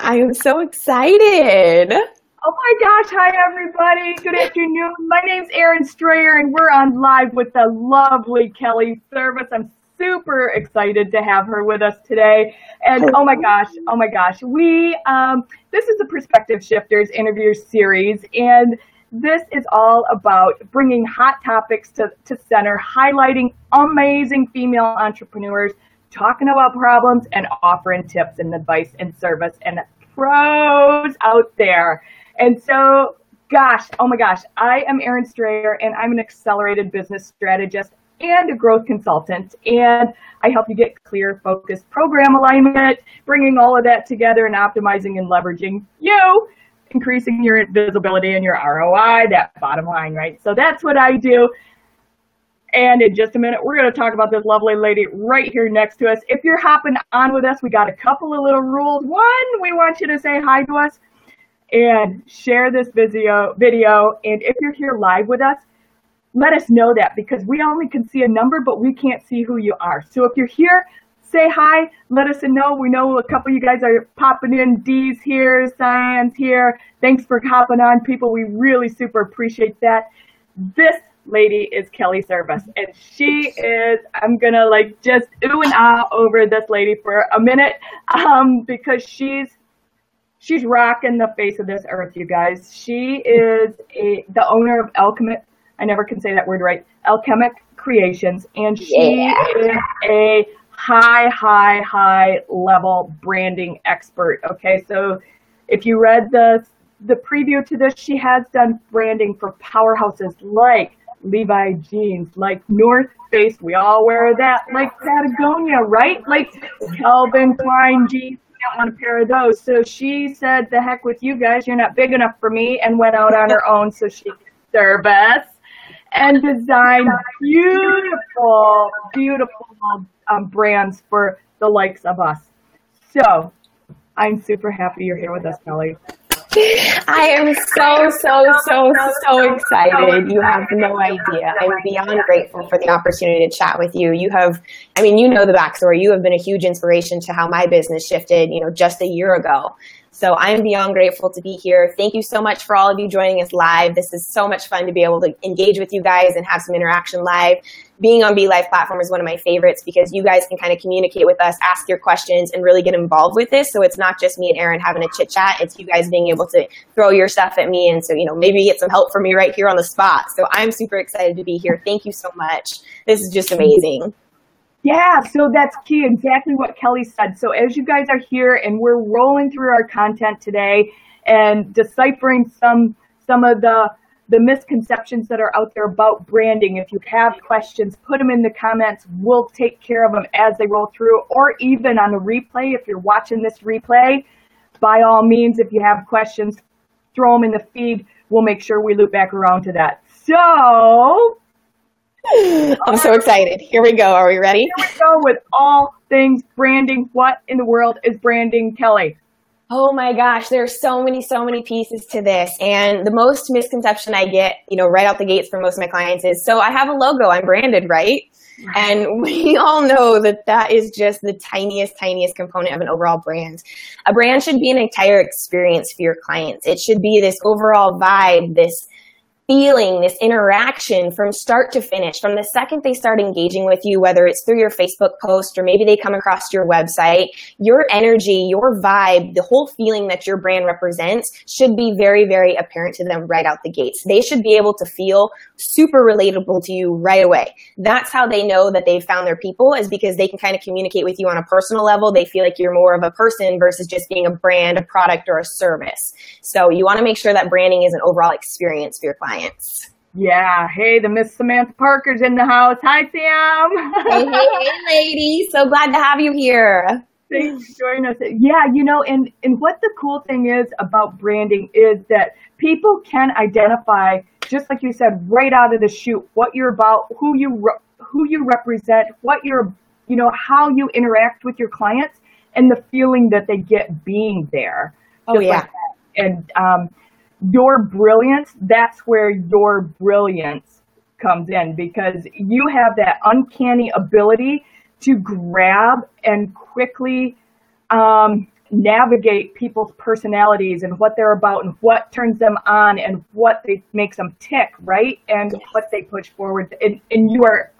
I am so excited. Oh my gosh, hi everybody. Good afternoon. My name's Erin Strayer and we're on live with the lovely Kelly Servis. I'm super excited to have her with us today. And oh my gosh, oh my gosh, we, um, this is the Perspective Shifters interview series and this is all about bringing hot topics to, to center, highlighting amazing female entrepreneurs, talking about problems and offering tips and advice and service and pros out there. And so, gosh, oh my gosh, I am Erin Strayer and I'm an accelerated business strategist and a growth consultant. And I help you get clear, focused program alignment, bringing all of that together and optimizing and leveraging you, increasing your visibility and your ROI, that bottom line, right? So that's what I do. And in just a minute, we're going to talk about this lovely lady right here next to us. If you're hopping on with us, we got a couple of little rules. One, we want you to say hi to us and share this video video. And if you're here live with us let us know that because we only can see a number but we can't see who you are. So if you're here say hi. Let us know. We know a couple of you guys are popping in. D's here cyan's here. Thanks for hopping on people. We really super appreciate that. This lady is Kelly Servis and she is i'm gonna like just ooh and ah over this lady for a minute um, because she's she's rocking the face of this earth, you guys. She is a, the owner of Alchemic. I never can say that word right. Alchemic Creations, and she yeah. is a high, high, high level branding expert. Okay, so if you read the the preview to this, she has done branding for powerhouses like Levi jeans, like North Face. We all wear that, like Patagonia, right? Like Calvin Klein jeans don't want a pair of those. So she said, the heck with you guys, you're not big enough for me, and went out on her own so she could serve us and design beautiful, beautiful um, brands for the likes of us. So I'm super happy you're here with us, Kelly. I am so, so, so, so excited. You have no idea. I'm beyond grateful for the opportunity to chat with you. You have, I mean, you know the backstory. You have been a huge inspiration to how my business shifted, you know, just a year ago. So I'm beyond grateful to be here. Thank you so much for all of you joining us live. This is so much fun to be able to engage with you guys and have some interaction live. Being on BeLive platform is one of my favorites because you guys can kind of communicate with us, ask your questions, and really get involved with this. So it's not just me and Erin having a chit chat. It's you guys being able to throw your stuff at me. And so, you know, maybe get some help from me right here on the spot. So I'm super excited to be here. Thank you so much. This is just amazing. Yeah, so that's key, exactly what Kelly said. So as you guys are here and we're rolling through our content today and deciphering some some of the the misconceptions that are out there about branding. If you have questions, put them in the comments. We'll take care of them as they roll through, or even on the replay. If you're watching this replay, by all means, if you have questions, throw them in the feed. We'll make sure we loop back around to that. So, I'm so excited. Here we go. Are we ready? Here we go with all things branding. What in the world is branding, Kelly? Oh my gosh, there's so many, so many pieces to this. And the most misconception I get, you know, right out the gates from most of my clients is, so I have a logo, I'm branded, right? And we all know that that is just the tiniest, tiniest component of an overall brand. A brand should be an entire experience for your clients. It should be this overall vibe, this feeling, this interaction from start to finish, from the second they start engaging with you, whether it's through your Facebook post or maybe they come across your website, your energy, your vibe, the whole feeling that your brand represents should be very, very apparent to them right out the gates. They should be able to feel super relatable to you right away. That's how they know that they've found their people is because they can kind of communicate with you on a personal level. They feel like you're more of a person versus just being a brand, a product, or a service. So you want to make sure that branding is an overall experience for your client Yeah. Hey, the Miss Samantha Parker's in the house. Hi, Sam. hey, hey, hey, lady. So glad to have you here. Thanks for joining us. Yeah, you know, and, and what the cool thing is about branding is that people can identify, just like you said, right out of the chute, what you're about, who you re- who you represent, what you're, you know, how you interact with your clients, and the feeling that they get being there. Oh yeah. Like and um, your brilliance, that's where your brilliance comes in because you have that uncanny ability to grab and quickly um, navigate people's personalities and what they're about and what turns them on and what they, makes them tick, right? And what they push forward. And, and you are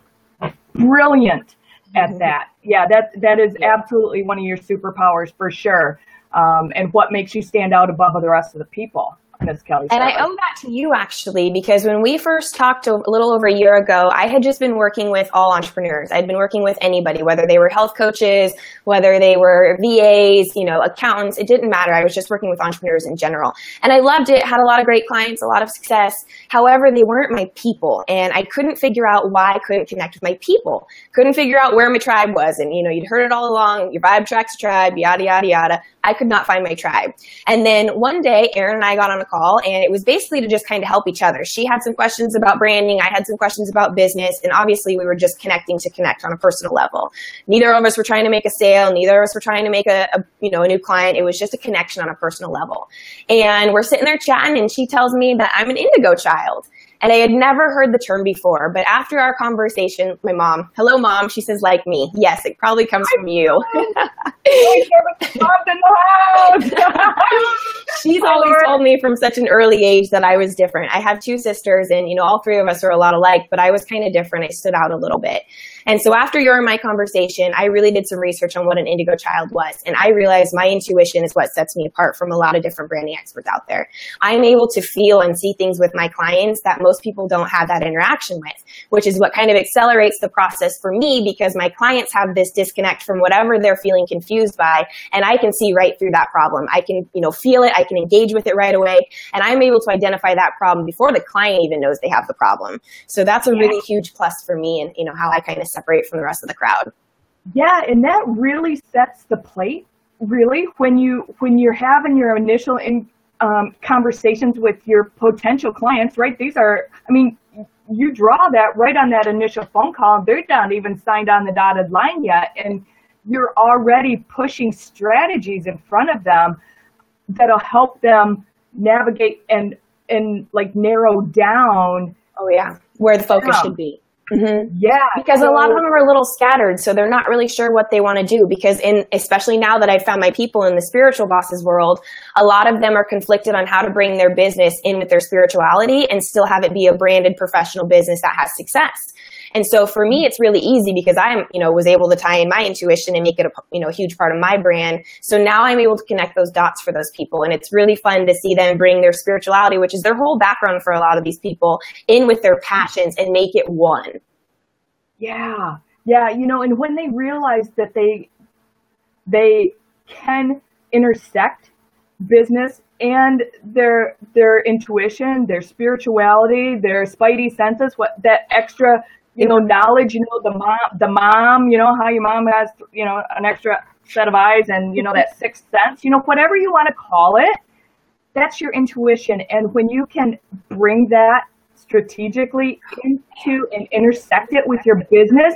brilliant at mm-hmm. that. Yeah, that that is absolutely one of your superpowers for sure. Um, and what makes you stand out above the rest of the people. Kelly. And I owe that to you actually, because when we first talked a little over a year ago, I had just been working with all entrepreneurs. I'd been working with anybody, whether they were health coaches, whether they were VAs, you know, accountants. It didn't matter. I was just working with entrepreneurs in general. And I loved it, had a lot of great clients, a lot of success. However, they weren't my people. And I couldn't figure out why I couldn't connect with my people. Couldn't figure out where my tribe was. And, you know, you'd heard it all along. Your vibe tracks tribe, yada, yada, yada. I could not find my tribe. And then one day, Erin and I got on a call, and it was basically to just kind of help each other. She had some questions about branding, I had some questions about business, and obviously we were just connecting to connect on a personal level. Neither of us were trying to make a sale, neither of us were trying to make a, a you know a new client. It was just a connection on a personal level. And we're sitting there chatting, and she tells me that I'm an indigo child. And I had never heard the term before, but after our conversation, my mom, hello mom, she says like me. Yes, it probably comes from you. She's always told me from such an early age that I was different. I have two sisters and you know all three of us are a lot alike, but I was kind of different. I stood out a little bit. And so after your and my conversation, I really did some research on what an indigo child was. And I realized my intuition is what sets me apart from a lot of different branding experts out there. I'm able to feel and see things with my clients that most people don't have that interaction with, which is what kind of accelerates the process for me because my clients have this disconnect from whatever they're feeling confused by. And I can see right through that problem. I can, you know, feel it. I can engage with it right away. And I'm able to identify that problem before the client even knows they have the problem. So that's a really huge plus for me and, you know, how I kind of separate from the rest of the crowd. Yeah, and that really sets the plate. Really, when you when you're having your initial in, um, conversations with your potential clients, right? These are, I mean, you draw that right on that initial phone call. They're not even signed on the dotted line yet, and you're already pushing strategies in front of them that'll help them navigate and and like narrow down. Oh yeah, where the focus should be. Mm-hmm. Yeah. Because so, a lot of them are a little scattered, so they're not really sure what they want to do. Because in, especially now that I've found my people in the spiritual bosses world, a lot of them are conflicted on how to bring their business in with their spirituality and still have it be a branded professional business that has success. And so for me, it's really easy because I'm, you know, was able to tie in my intuition and make it a, you know, a huge part of my brand. So now I'm able to connect those dots for those people. And it's really fun to see them bring their spirituality, which is their whole background for a lot of these people, in with their passions and make it one. Yeah. Yeah. You know, and when they realize that they, they can intersect business and their their intuition, their spirituality, their spidey senses, what that extra you know, knowledge, you know, the mom, the mom, you know, how your mom has, you know, an extra set of eyes and, you know, that sixth sense, you know, whatever you want to call it, that's your intuition. And when you can bring that strategically into and intersect it with your business,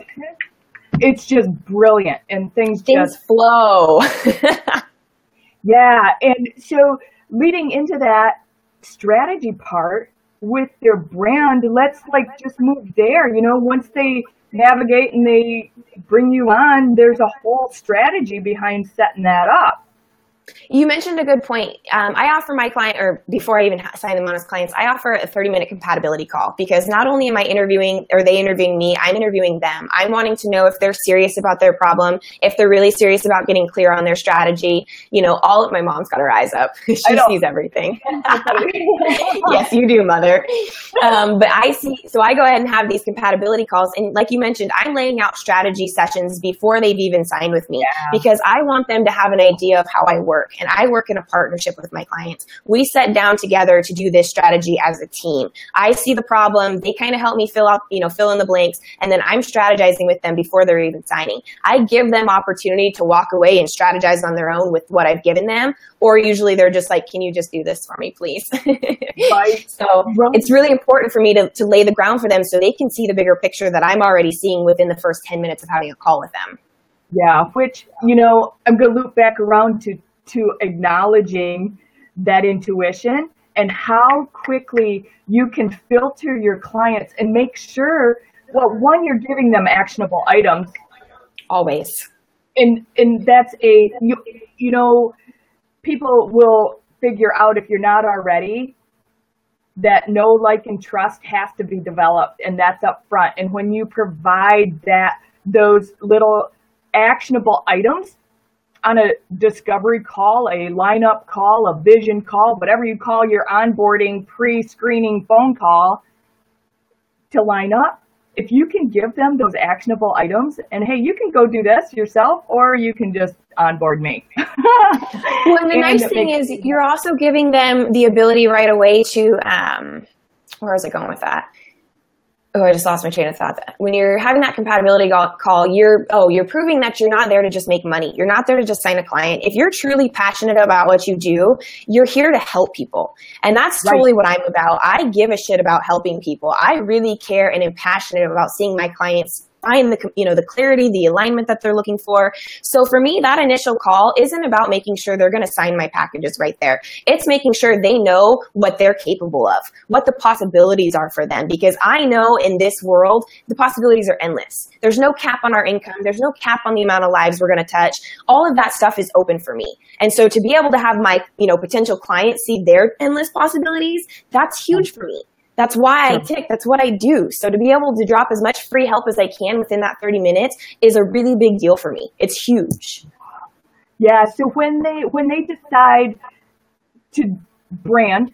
it's just brilliant and things, things just flow. yeah. And so leading into that strategy part, with their brand, let's like just move there. You know, once they navigate and they bring you on, there's a whole strategy behind setting that up. You mentioned a good point. Um, I offer my client, or before I even sign them on as clients, I offer a 30 minute compatibility call because not only am I interviewing, or they interviewing me, I'm interviewing them. I'm wanting to know if they're serious about their problem, if they're really serious about getting clear on their strategy. You know, all of my mom's got her eyes up. she sees everything. yes, you do, mother. Um, but I see, so I go ahead and have these compatibility calls. And like you mentioned, I'm laying out strategy sessions before they've even signed with me yeah. because I want them to have an idea of how I work work and I work in a partnership with my clients. We set down together to do this strategy as a team. I see the problem. They kind of help me fill out, you know, fill in the blanks. And then I'm strategizing with them before they're even signing. I give them opportunity to walk away and strategize on their own with what I've given them. Or usually they're just like, can you just do this for me, please? right. So it's really important for me to, to lay the ground for them so they can see the bigger picture that I'm already seeing within the first 10 minutes of having a call with them. Yeah, which, you know, I'm going to loop back around to to acknowledging that intuition and how quickly you can filter your clients and make sure well one you're giving them actionable items. Always. And and that's a you, you know people will figure out if you're not already that no like and trust has to be developed and that's up front. And when you provide that those little actionable items on a discovery call a lineup call a vision call whatever you call your onboarding pre-screening phone call to line up if you can give them those actionable items and hey you can go do this yourself or you can just onboard me. Well and the nice thing is you're also giving them the ability right away to um where is it going with that oh, I just lost my train of thought. When you're having that compatibility call, you're, oh, you're proving that you're not there to just make money. You're not there to just sign a client. If you're truly passionate about what you do, you're here to help people. And that's totally what I'm about. I give a shit about helping people. I really care and am passionate about seeing my clients find the you know the clarity the alignment that they're looking for. So for me that initial call isn't about making sure they're going to sign my packages right there. It's making sure they know what they're capable of what the possibilities are for them. Because i know in this world the possibilities are endless. There's no cap on our income. There's no cap on the amount of lives we're going to touch. All of that stuff is open for me. And so to be able to have my you know potential clients see their endless possibilities that's huge for me that's why I tick. That's what I do. So to be able to drop as much free help as I can within that 30 minutes is a really big deal for me. It's huge. Yeah. So when they when they decide to brand,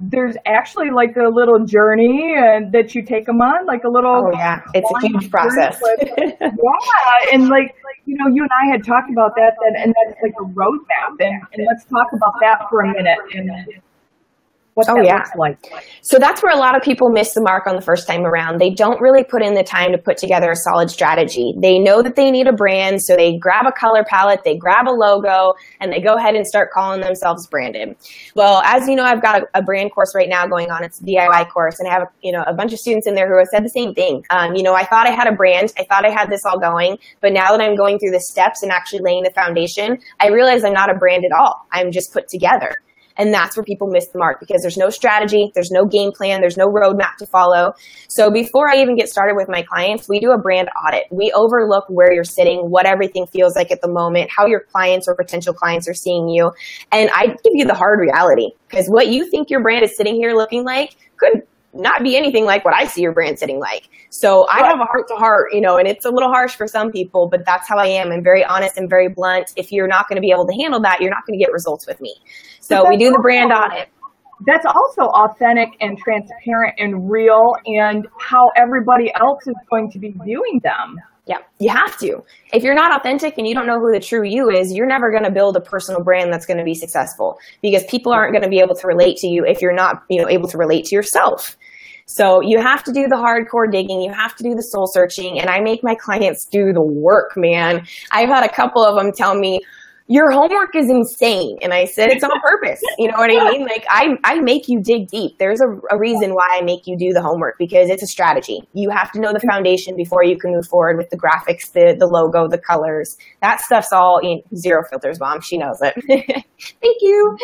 there's actually like a little journey and that you take them on, like a little. Oh yeah, it's a huge process. yeah, and like you know, you and I had talked about that, and, and that's like a roadmap, and, and let's talk about that for a minute. And what oh, that yeah. looks like. So that's where a lot of people miss the mark on the first time around. They don't really put in the time to put together a solid strategy. They know that they need a brand, so they grab a color palette, they grab a logo, and they go ahead and start calling themselves branded. Well, as you know, I've got a, a brand course right now going on. It's a DIY course, and I have you know a bunch of students in there who have said the same thing. Um, you know, I thought I had a brand, I thought I had this all going, but now that I'm going through the steps and actually laying the foundation, I realize I'm not a brand at all. I'm just put together. And that's where people miss the mark because there's no strategy, there's no game plan, there's no roadmap to follow. So before I even get started with my clients, we do a brand audit. We overlook where you're sitting, what everything feels like at the moment, how your clients or potential clients are seeing you. And I give you the hard reality because what you think your brand is sitting here looking like could not be anything like what I see your brand sitting like. So I have a heart to heart, you know, and it's a little harsh for some people, but that's how I am. I'm very honest and very blunt. If you're not going to be able to handle that, you're not going to get results with me. So we do the brand audit. That's also authentic and transparent and real and how everybody else is going to be viewing them. Yeah, you have to. If you're not authentic and you don't know who the true you is, you're never going to build a personal brand that's going to be successful because people aren't going to be able to relate to you if you're not, you know, able to relate to yourself. So you have to do the hardcore digging. You have to do the soul searching. And I make my clients do the work, man. I've had a couple of them tell me, your homework is insane. And I said, it's on purpose. You know what I mean? Like I, I make you dig deep. There's a, a, reason why I make you do the homework because it's a strategy. You have to know the mm-hmm. foundation before you can move forward with the graphics, the, the logo, the colors. That stuff's all in zero filters, mom. She knows it. Thank you.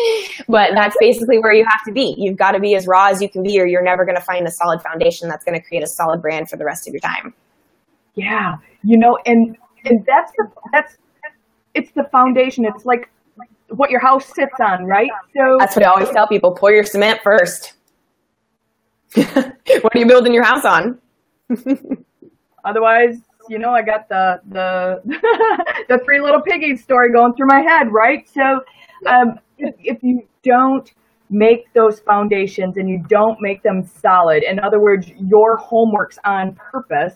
But that's basically where you have to be. You've got to be as raw as you can be or you're never going to find a solid foundation that's going to create a solid brand for the rest of your time. Yeah. You know, and, and that's the, that's, it's the foundation. It's like what your house sits on, right? So that's what I always tell people: pour your cement first. what are you building your house on? Otherwise, you know, I got the the the three little piggies story going through my head, right? So, um, if, if you don't make those foundations and you don't make them solid, in other words, your homework's on purpose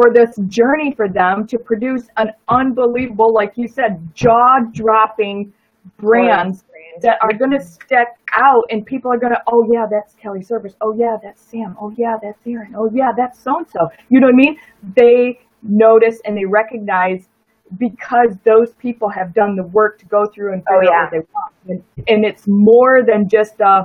for this journey for them to produce an unbelievable, like you said, jaw dropping brands that are going to stick out and people are going to, oh yeah, that's Kelly Servis. Oh yeah, that's Sam. Oh yeah, that's Erin. Oh yeah, that's so and so. You know what I mean? They notice and they recognize because those people have done the work to go through and oh, figure oh, yeah. out what they want. And, and it's more than just a,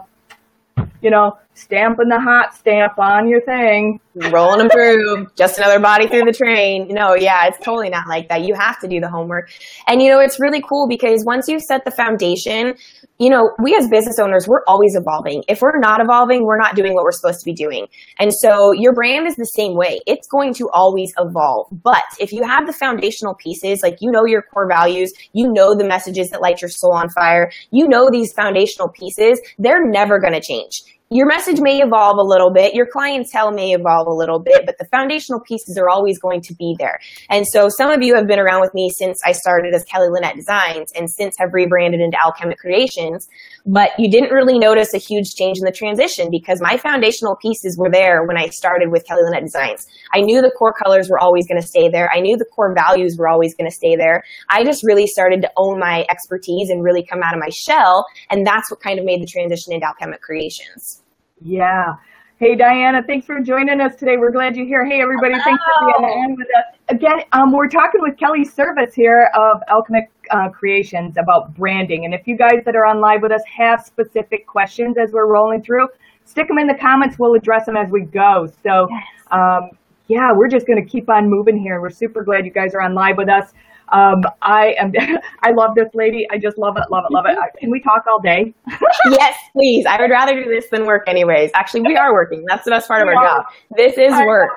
you know, stamping the hot stamp on your thing. Rolling them through, just another body through the train. No, yeah, it's totally not like that. You have to do the homework. And you know, it's really cool because once you set the foundation, you know, we as business owners, we're always evolving. If we're not evolving, we're not doing what we're supposed to be doing. And so your brand is the same way. It's going to always evolve. But if you have the foundational pieces, like you know your core values, you know the messages that light your soul on fire, you know these foundational pieces, they're never going to change your message may evolve a little bit, your clientele may evolve a little bit, but the foundational pieces are always going to be there. And so some of you have been around with me since I started as Kelly Lynette Designs and since have rebranded into Alchemic Creations, but you didn't really notice a huge change in the transition because my foundational pieces were there when I started with Kelly Lynette Designs. I knew the core colors were always going to stay there. I knew the core values were always going to stay there. I just really started to own my expertise and really come out of my shell. And that's what kind of made the transition into Alchemic Creations. Yeah. Hey, Diana, thanks for joining us today. We're glad you're here. Hey, everybody, thanks for being on with us. Again, um, we're talking with Kelly Servis here of Alchemic uh, Creations about branding. And if you guys that are on live with us have specific questions as we're rolling through, stick them in the comments. We'll address them as we go. So, um, yeah, we're just going to keep on moving here. We're super glad you guys are on live with us. Um, I am. I love this lady. I just love it, love it, love it. Can we talk all day? yes, please. I would rather do this than work, anyways. Actually, we are working. That's the best part of our job. This is work.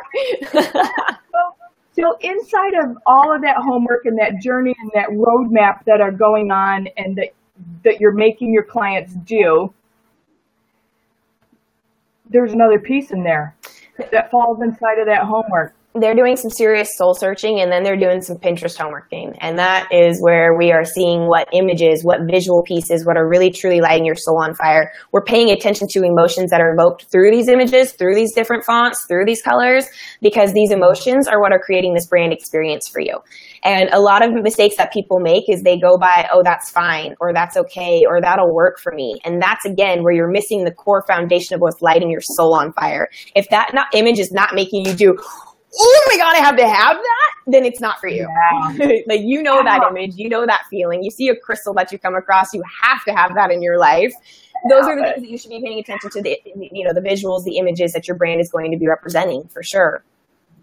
so, inside of all of that homework and that journey and that roadmap that are going on, and that that you're making your clients do, there's another piece in there that falls inside of that homework they're doing some serious soul searching and then they're doing some Pinterest homeworking. And that is where we are seeing what images, what visual pieces, what are really truly lighting your soul on fire. We're paying attention to emotions that are evoked through these images, through these different fonts, through these colors, because these emotions are what are creating this brand experience for you. And a lot of mistakes that people make is they go by, oh, that's fine, or that's okay, or that'll work for me. And that's again where you're missing the core foundation of what's lighting your soul on fire. If that not, image is not making you do, oh my god, I have to have that, then it's not for you. Yeah. like you know that image, you know that feeling. You see a crystal that you come across, you have to have that in your life. Those are the things that you should be paying attention to the you know the visuals, the images that your brand is going to be representing for sure.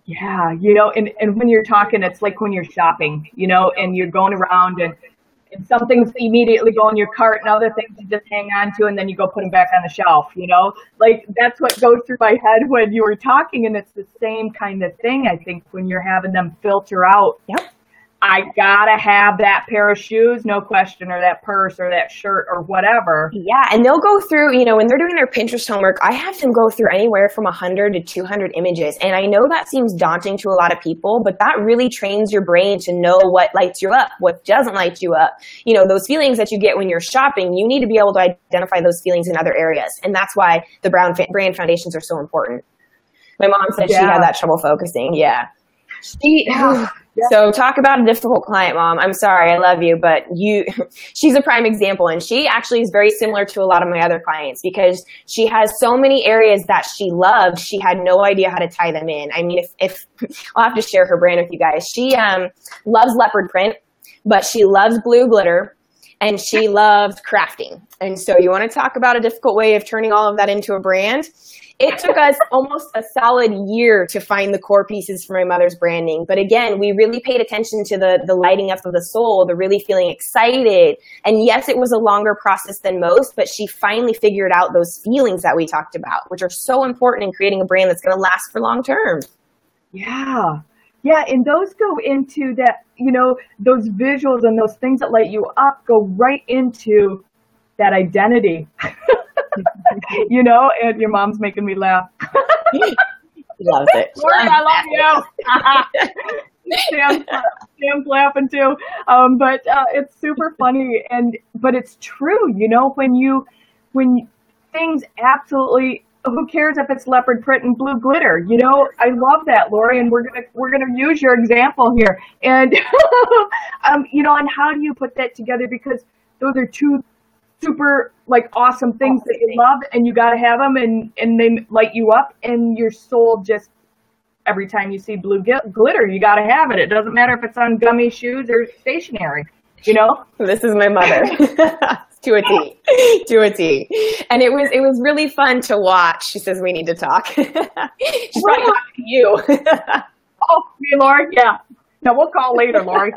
Yeah, you know, and, and when you're talking, it's like when you're shopping, you know, and you're going around and and some things immediately go in your cart and other things you just hang on to and then you go put them back on the shelf you know? Like that's what goes through my head when you were talking and it's the same kind of thing i think when you're having them filter out. Yep I gotta have that pair of shoes, no question, or that purse or that shirt or whatever. Yeah, and they'll go through, you know, when they're doing their Pinterest homework, I have them go through anywhere from 100 to 200 images. And I know that seems daunting to a lot of people, but that really trains your brain to know what lights you up, what doesn't light you up. You know, those feelings that you get when you're shopping, you need to be able to identify those feelings in other areas. And that's why the Brown brand foundations are so important. My mom said yeah. she had that trouble focusing. Yeah. She, yeah. So talk about a difficult client, mom. I'm sorry, I love you, but you, she's a prime example. And she actually is very similar to a lot of my other clients because she has so many areas that she loved. She had no idea how to tie them in. I mean, if, if I'll have to share her brand with you guys, she, um, loves leopard print, but she loves blue glitter and she loves crafting. And so you want to talk about a difficult way of turning all of that into a brand it took us almost a solid year to find the core pieces for my mother's branding. But again, we really paid attention to the, the lighting up of the soul, the really feeling excited. And yes, it was a longer process than most, but she finally figured out those feelings that we talked about, which are so important in creating a brand that's going to last for long term. Yeah. Yeah, and those go into that, you know, those visuals and those things that light you up go right into that identity. you know, and your mom's making me laugh. Loves it. Lori, I love you. Sam's, Sam's laughing too. Um, but uh, it's super funny and but it's true, you know, when you when things absolutely who cares if it's leopard print and blue glitter? You know, I love that, Lori, and we're gonna we're gonna use your example here. And um, you know, and how do you put that together? Because those are two super like awesome things that you love and you got to have them and and they light you up and your soul just every time you see blue glitter you got to have it it doesn't matter if it's on gummy shoes or stationery you know this is my mother to a T, to a T. and it was it was really fun to watch. She says we need to talk. She's probably talking to you. oh, me, Lori. Yeah. No, we'll call later, Lori.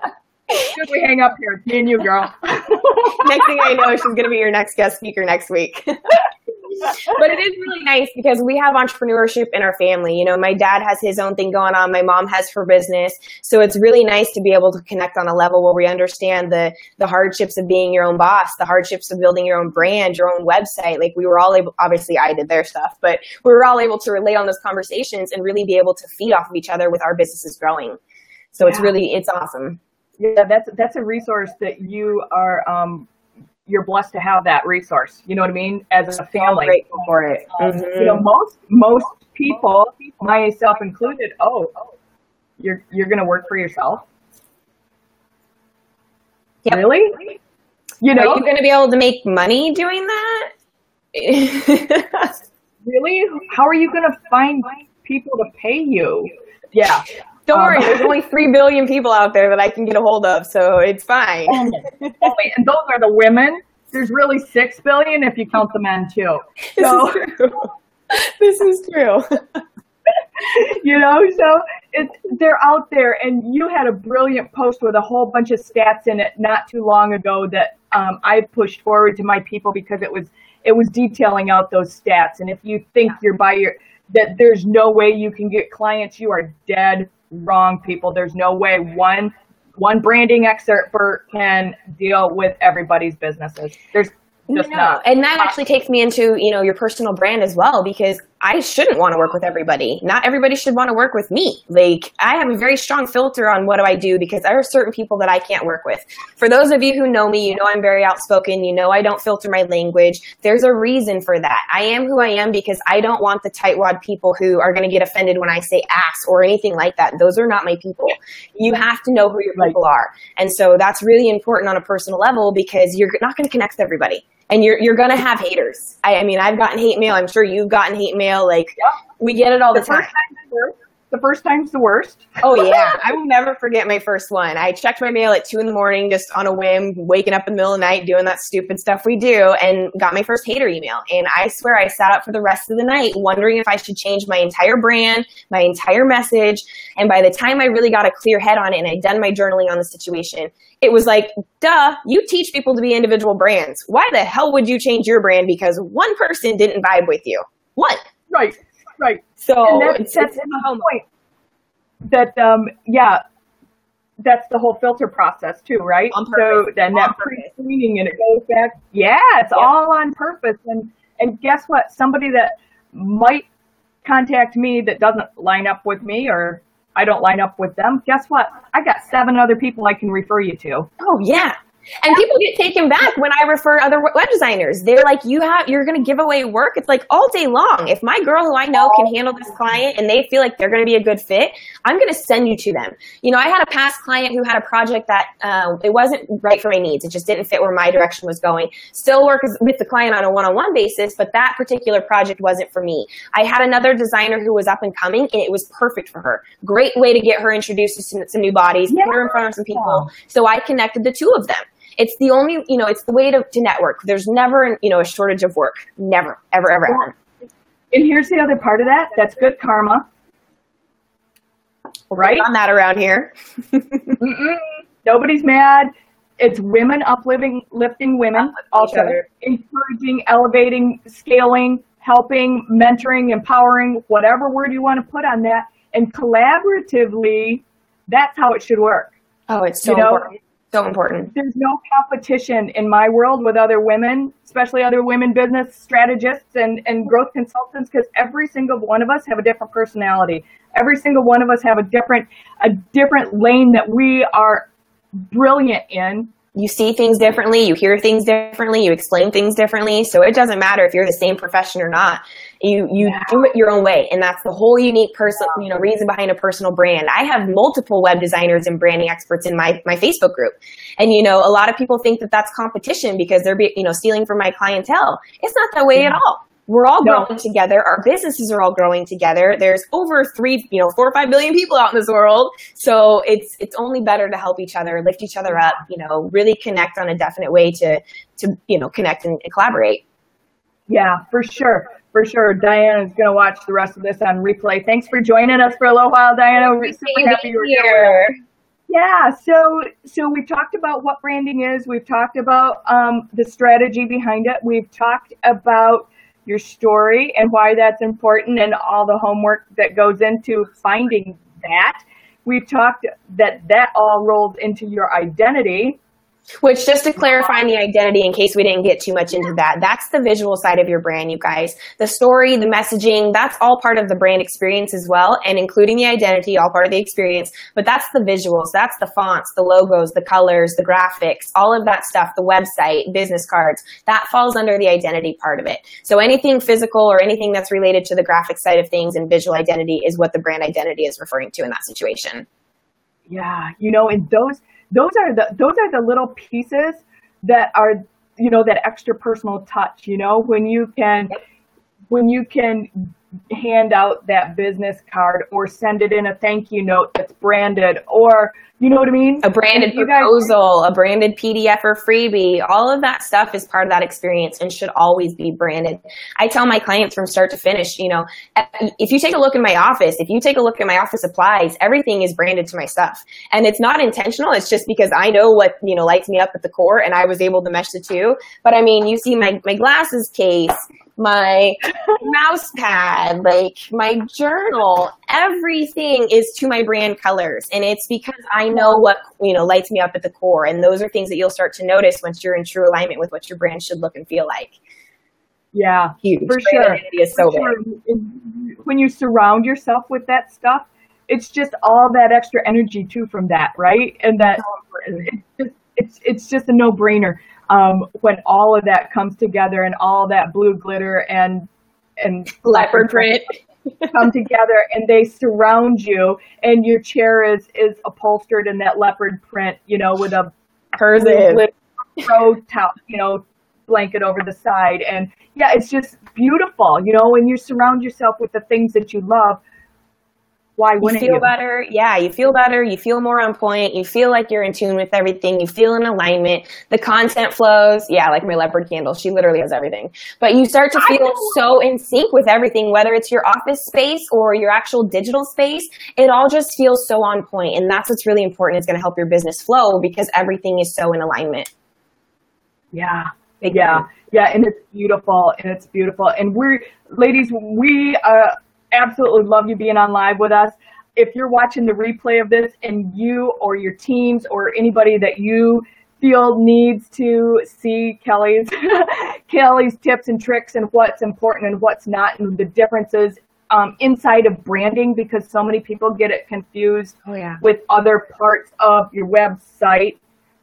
Should we hang up here? It's me and you, girl. next thing I know, she's going to be your next guest speaker next week. but it is really nice because we have entrepreneurship in our family. You know, my dad has his own thing going on. My mom has her business. So it's really nice to be able to connect on a level where we understand the, the hardships of being your own boss, the hardships of building your own brand, your own website. Like we were all able, obviously I did their stuff, but we were all able to relate on those conversations and really be able to feed off of each other with our businesses growing. So yeah. it's really, it's awesome. Yeah, that's, that's a resource that you are, um, you're blessed to have that resource. You know what I mean? As a family, grateful for it. Um, mm-hmm. You know, most most people, myself included, oh, you're you're going to work for yourself. Yep. Really? You know, are you going to be able to make money doing that? really? How are you going to find people to pay you? Yeah. Don't um, worry, there's only three billion people out there that I can get a hold of, so it's fine. and those are the women. There's really six billion if you count the men too. So, this is true. This is true. you know, so it's they're out there, and you had a brilliant post with a whole bunch of stats in it not too long ago that um, I pushed forward to my people because it was it was detailing out those stats. And if you think you're by your that there's no way you can get clients, you are dead wrong, people. There's no way one one branding expert can deal with everybody's businesses. There's just no. not. And that actually takes me into, you know, your personal brand as well, because I shouldn't want to work with everybody. Not everybody should want to work with me. Like, I have a very strong filter on what do I do because there are certain people that I can't work with. For those of you who know me, you know I'm very outspoken. You know I don't filter my language. There's a reason for that. I am who I am because I don't want the tightwad people who are going to get offended when I say ass or anything like that. Those are not my people. You have to know who your people are. And so that's really important on a personal level because you're not going to connect with everybody and you're you're gonna have haters. I, I, mean, I've gotten hate mail. I'm sure you've gotten hate mail. Like we get it all the, the time. The first time's the worst. oh yeah, I will never forget my first one. I checked my mail at two in the morning, just on a whim, waking up in the middle of the night, doing that stupid stuff we do, and got my first hater email. And I swear, I sat up for the rest of the night wondering if I should change my entire brand, my entire message. And by the time I really got a clear head on it, and I'd done my journaling on the situation, it was like, duh, you teach people to be individual brands. Why the hell would you change your brand because one person didn't vibe with you? What? Right, right. So that's, that's the whole point. That um, yeah, that's the whole filter process too, right? So then that pre-screening and it goes back. Yeah, it's yeah. all on purpose. And and guess what? Somebody that might contact me that doesn't line up with me or I don't line up with them, guess what? I got seven other people I can refer you to. Oh yeah. And people get taken back when I refer other web designers. They're like, you have, you're going to give away work. It's like all day long. If my girl who I know can handle this client and they feel like they're going to be a good fit, I'm going to send you to them. You know, I had a past client who had a project that uh, it wasn't right for my needs. It just didn't fit where my direction was going. Still work with the client on a one-on-one basis, but that particular project wasn't for me. I had another designer who was up and coming and it was perfect for her. Great way to get her introduced to some, some new bodies, yeah. put her in front of some people. So I connected the two of them it's the only, you know, it's the way to, to network. There's never, you know, a shortage of work. Never, ever, ever, ever. And here's the other part of that. That's good karma. Right? On that around here. Nobody's mad. It's women uplifting, lifting women, also encouraging, elevating, scaling, helping, mentoring, empowering, whatever word you want to put on that. And collaboratively, that's how it should work. Oh, it's so you know? important. So important. There's no competition in my world with other women, especially other women business strategists and, and growth consultants, because every single one of us have a different personality. Every single one of us have a different a different lane that we are brilliant in you see things differently, you hear things differently, you explain things differently. So it doesn't matter if you're the same profession or not. You you yeah. do it your own way, and that's the whole unique person, you know, reason behind a personal brand. I have multiple web designers and branding experts in my my Facebook group, and you know, a lot of people think that that's competition because they're you know stealing from my clientele. It's not that way yeah. at all we're all no. growing together. Our businesses are all growing together. There's over three, you know, four or five billion people out in this world. So it's it's only better to help each other, lift each other up, you know, really connect on a definite way to to you know connect and, and collaborate. Yeah, for sure. For sure. Diana is going to watch the rest of this on replay. Thanks for joining us for a little while, Diana. We're super happy you're here. Yeah, so so we've talked about what branding is. We've talked about um, the strategy behind it. We've talked about your story and why that's important and all the homework that goes into finding that. We've talked that that all rolls into your identity which, just to clarify the identity, in case we didn't get too much into that, that's the visual side of your brand, you guys. The story, the messaging, that's all part of the brand experience as well, and including the identity, all part of the experience. But that's the visuals, that's the fonts, the logos, the colors, the graphics, all of that stuff, the website, business cards, that falls under the identity part of it. So anything physical or anything that's related to the graphic side of things and visual identity is what the brand identity is referring to in that situation. Yeah, you know, and those those are the those are the little pieces that are you know that extra personal touch you know when you can when you can hand out that business card or send it in a thank you note that's branded or you know what I mean? A branded proposal, guys- a branded PDF or freebie, all of that stuff is part of that experience and should always be branded. I tell my clients from start to finish, you know, if you take a look in my office, if you take a look at my office supplies, everything is branded to my stuff. And it's not intentional. It's just because I know what, you know, lights me up at the core and I was able to mesh the two. But I mean, you see my, my glasses case, my mouse pad, like my journal, everything is to my brand colors. And it's because I know what, you know, lights me up at the core. And those are things that you'll start to notice once you're in true alignment with what your brand should look and feel like. Yeah, Huge. for brand sure. Is so for sure. When you surround yourself with that stuff, it's just all that extra energy too from that, right? And that it's just, it's, it's just a no brainer um, when all of that comes together and all that blue glitter and and leopard print come together and they surround you and your chair is is upholstered in that leopard print you know with a hers throw towel you know blanket over the side. And yeah it's just beautiful you know when you surround yourself with the things that you love why wouldn't you feel you? better? Yeah, you feel better. You feel more on point. You feel like you're in tune with everything. You feel in alignment. The content flows. Yeah, like my leopard candle. She literally has everything. But you start to feel so in sync with everything, whether it's your office space or your actual digital space. It all just feels so on point, and that's what's really important. It's going to help your business flow because everything is so in alignment. Yeah, yeah, yeah, and it's beautiful, and it's beautiful, and we're ladies, we uh absolutely love you being on live with us. If you're watching the replay of this and you or your teams or anybody that you feel needs to see Kelly's Kelly's tips and tricks and what's important and what's not and the differences um, inside of branding because so many people get it confused oh, yeah. with other parts of your website.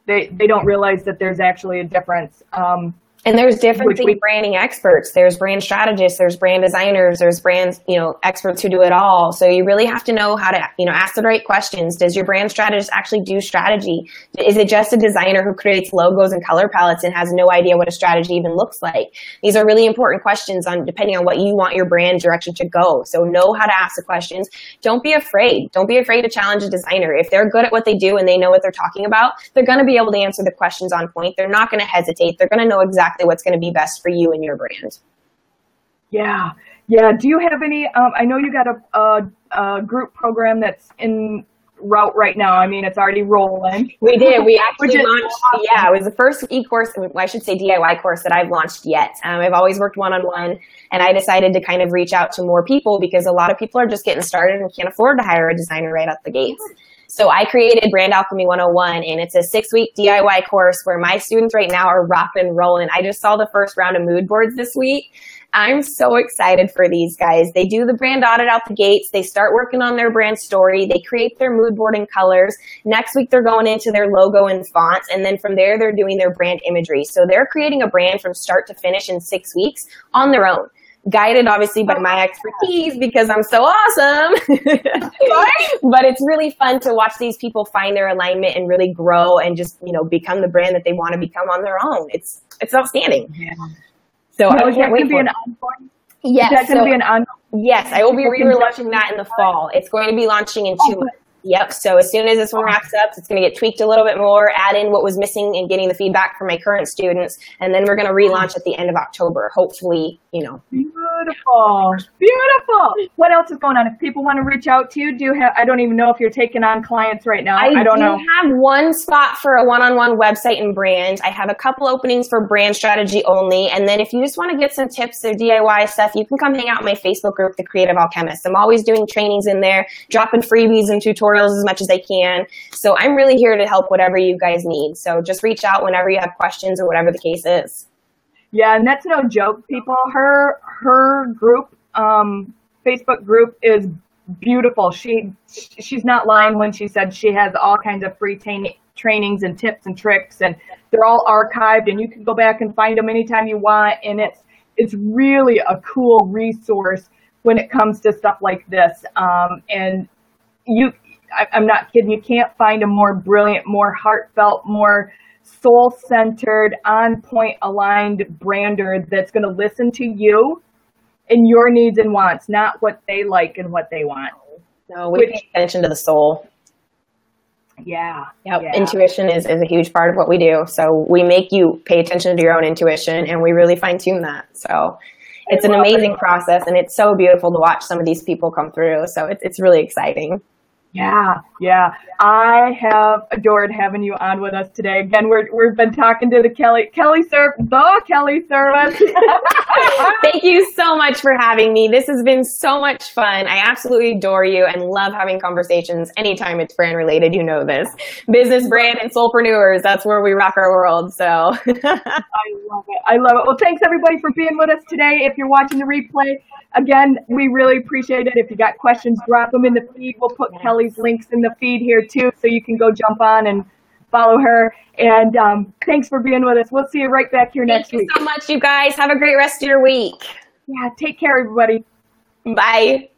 They they don't realize that there's actually a difference. Um, and there's different we, branding experts. There's brand strategists, there's brand designers, there's brand, you know, experts who do it all. So you really have to know how to, you know, ask the right questions. Does your brand strategist actually do strategy? Is it just a designer who creates logos and color palettes and has no idea what a strategy even looks like? These are really important questions on depending on what you want your brand direction to go. So know how to ask the questions. Don't be afraid. Don't be afraid to challenge a designer. If they're good at what they do and they know what they're talking about, they're going to be able to answer the questions on point. They're not going to hesitate. They're going to know exactly exactly what's going to be best for you and your brand. Yeah. Yeah. Do you have any? Um, I know you got a, a, a, group program that's in route right now. I mean, it's already rolling. We did. We actually launched. Awesome. Yeah, it was the first e-course. I should say DIY course that I've launched yet. Um, I've always worked one-on-one, and I decided to kind of reach out to more people because a lot of people are just getting started and can't afford to hire a designer right out the gates. So I created Brand Alchemy 101 and it's a six week DIY course where my students right now are rock and rolling. I just saw the first round of mood boards this week. I'm so excited for these guys. They do the brand audit out the gates. They start working on their brand story. They create their mood board and colors. Next week, they're going into their logo and fonts. And then from there, they're doing their brand imagery. So they're creating a brand from start to finish in six weeks on their own guided obviously by my expertise because I'm so awesome. but it's really fun to watch these people find their alignment and really grow and just, you know, become the brand that they want to become on their own. It's it's outstanding. Yeah. So I can't wait for an ongoing. Yes. Is that going to be an ongoing? Yes, I will be relaunching that in the fall. It's going to be launching in two oh, months. Yep. So as soon as this one wraps up, it's going to get tweaked a little bit more, add in what was missing and getting the feedback from my current students. And then we're going to relaunch at the end of October. Hopefully, you know. Beautiful. Beautiful. What else is going on? If people want to reach out to you, do you have, I don't even know if you're taking on clients right now. I, I don't do know. I have one spot for a one-on-one website and brand. I have a couple openings for brand strategy only. And then if you just want to get some tips or DIY stuff, you can come hang out in my Facebook group, The Creative Alchemist. I'm always doing trainings in there, dropping freebies and tutorials as much as I can. So I'm really here to help whatever you guys need. So just reach out whenever you have questions or whatever the case is. Yeah, and that's no joke, people. Her her group, um, Facebook group is beautiful. She she's not lying when she said she has all kinds of free t- trainings and tips and tricks, and they're all archived, and you can go back and find them anytime you want. And it's it's really a cool resource when it comes to stuff like this. Um, and you, I, I'm not kidding. You can't find a more brilliant, more heartfelt, more soul centered, on point aligned brander that's going to listen to you and your needs and wants, not what they like and what they want. No, we pay attention to the soul. Yeah. Yep. yeah. Intuition is, is a huge part of what we do. So we make you pay attention to your own intuition and we really fine tune that. So it's an amazing process and it's so beautiful to watch some of these people come through. So it's, it's really exciting. Yeah, yeah. I have adored having you on with us today. Again, we're, we've been talking to the Kelly, Kelly Serv, the Kelly Service. Thank you so much for having me. This has been so much fun. I absolutely adore you and love having conversations anytime it's brand related. You know this. Business, brand, and soulpreneurs. That's where we rock our world. So I love it. I love it. Well, thanks everybody for being with us today. If you're watching the replay, again, we really appreciate it. If you got questions, drop them in the feed. We'll put Links in the feed here too, so you can go jump on and follow her. And um, thanks for being with us. We'll see you right back here Thank next week. Thank you so much, you guys. Have a great rest of your week. Yeah, take care, everybody. Bye.